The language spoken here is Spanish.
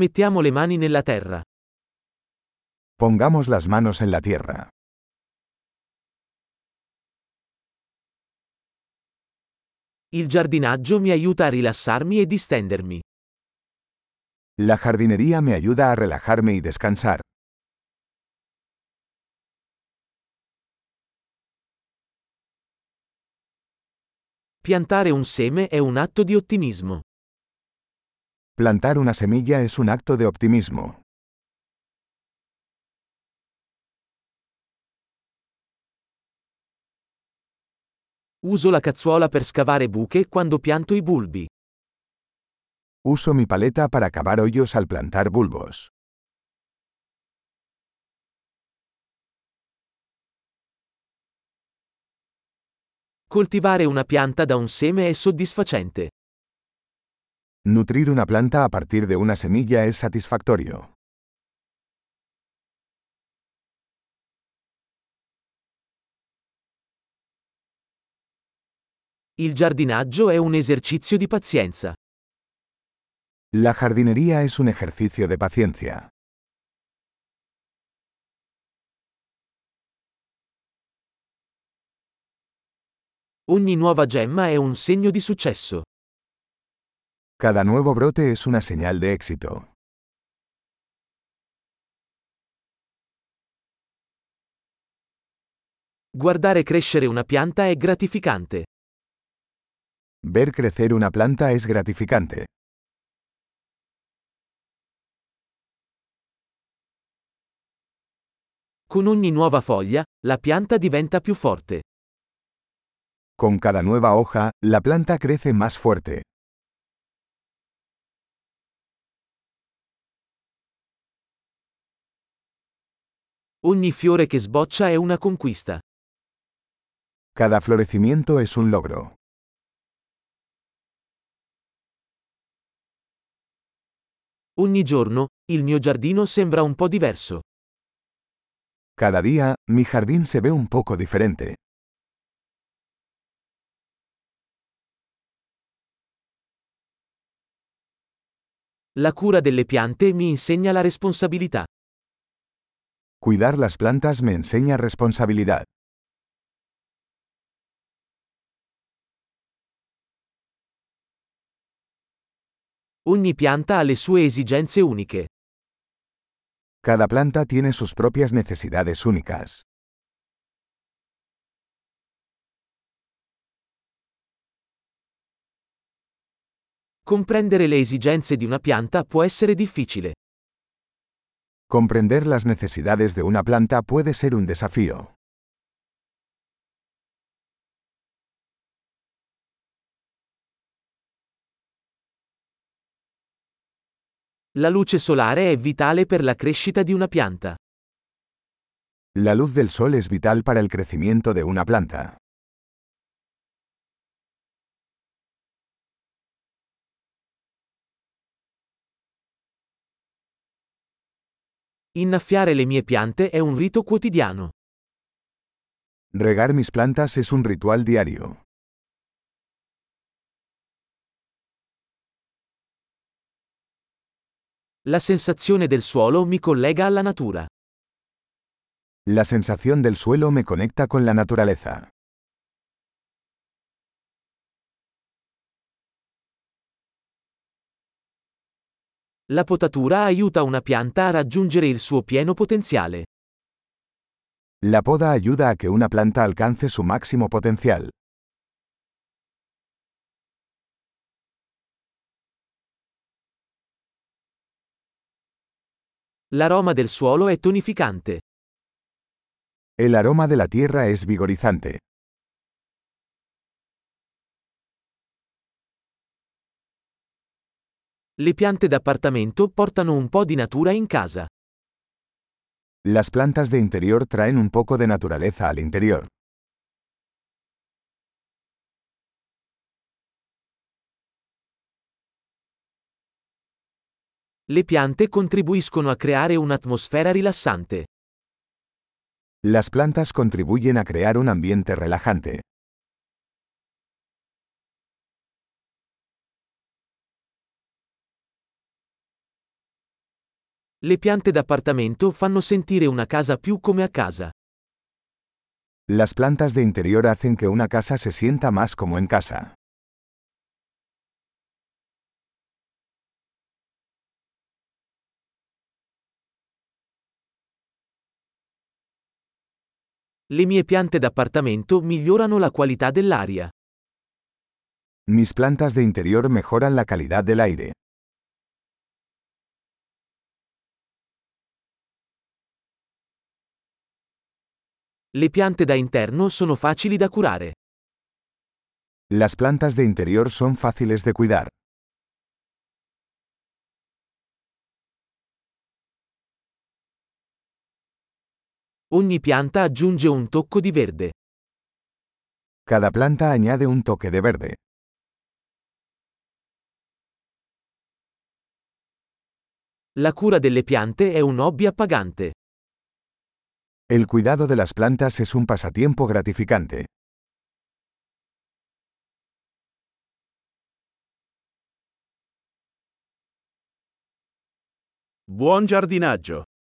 Mettiamo le mani nella terra. Pongamos las manos en la tierra. Il giardinaggio mi aiuta a rilassarmi e distendermi. La jardinería me ayuda a relajarme y descansar. Piantare un seme è un atto di ottimismo. Plantar una semilla es un acto de optimismo. Uso la cazzuola per scavare buche quando pianto i bulbi. Uso mi paleta para cavar hoyos al plantar bulbos. Coltivare una pianta da un seme è soddisfacente. Nutrir una planta a partir de una semilla es satisfactorio. Il giardinaggio è un esercizio di pazienza. La jardinería es un ejercicio de paciencia. Ogni nuova gemma è un segno di successo. Cada nuevo brote es una señal de éxito. Guardare crescere una pianta è gratificante. Ver crecer una planta es gratificante. Con ogni nuova foglia, la pianta diventa più forte. Con cada nueva hoja, la planta crece más fuerte. Ogni fiore che sboccia è una conquista. Cada florecimiento es un logro. Ogni giorno, il mio giardino sembra un po' diverso. Cada día, mi jardín se ve un poco diferente. La cura delle piante mi insegna la responsabilità. Cuidar las plantas me enseña responsabilidad. Ogni pianta ha le sue esigenze uniche. Cada planta tiene sus propias necesidades únicas. Comprendere le esigenze di una pianta può essere difficile. Comprender las necesidades de una planta puede ser un desafío. La luce solare è vitale per la crescita di una pianta. La luz del sol es vital para el crecimiento de una planta. Innaffiare le mie piante è un rito quotidiano. Regar mis plantas es un ritual diario. La sensazione del suolo mi collega alla natura. La sensación del suelo me conecta con la naturaleza. La potatura aiuta una pianta a raggiungere il suo pieno potenziale. La poda ayuda a que una planta alcance su máximo potencial. L'aroma del suolo è tonificante. El aroma de la tierra es vigorizante. Le piante d'appartamento portano un po' di natura in casa. Las plantas de interior traen un poco de naturaleza al interior. Le piante contribuiscono a creare un'atmosfera rilassante. Las plantas contribuyen a crear un ambiente relajante. Le piante d'appartamento fanno sentire una casa più come a casa. Las plantas de interior hacen que una casa se sienta más como en casa. Le mie piante d'appartamento migliorano la qualità dell'aria. Mis plantas de interior mejoran la calidad del aire. Le piante da interno sono facili da curare. Las plantas de interior son fáciles de cuidar. Ogni pianta aggiunge un tocco di verde. Cada planta añade un toque de verde. La cura delle piante è un hobby appagante. El cuidado de las plantas es un pasatiempo gratificante. Buon giardinaggio!